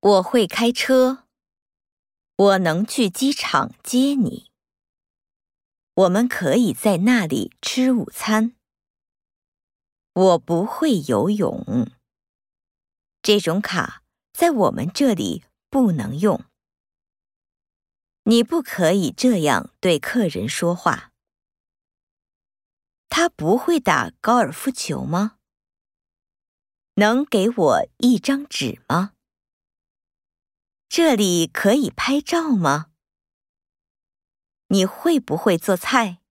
我会开车，我能去机场接你。我们可以在那里吃午餐。我不会游泳，这种卡在我们这里不能用。你不可以这样对客人说话。他不会打高尔夫球吗？能给我一张纸吗？这里可以拍照吗？你会不会做菜？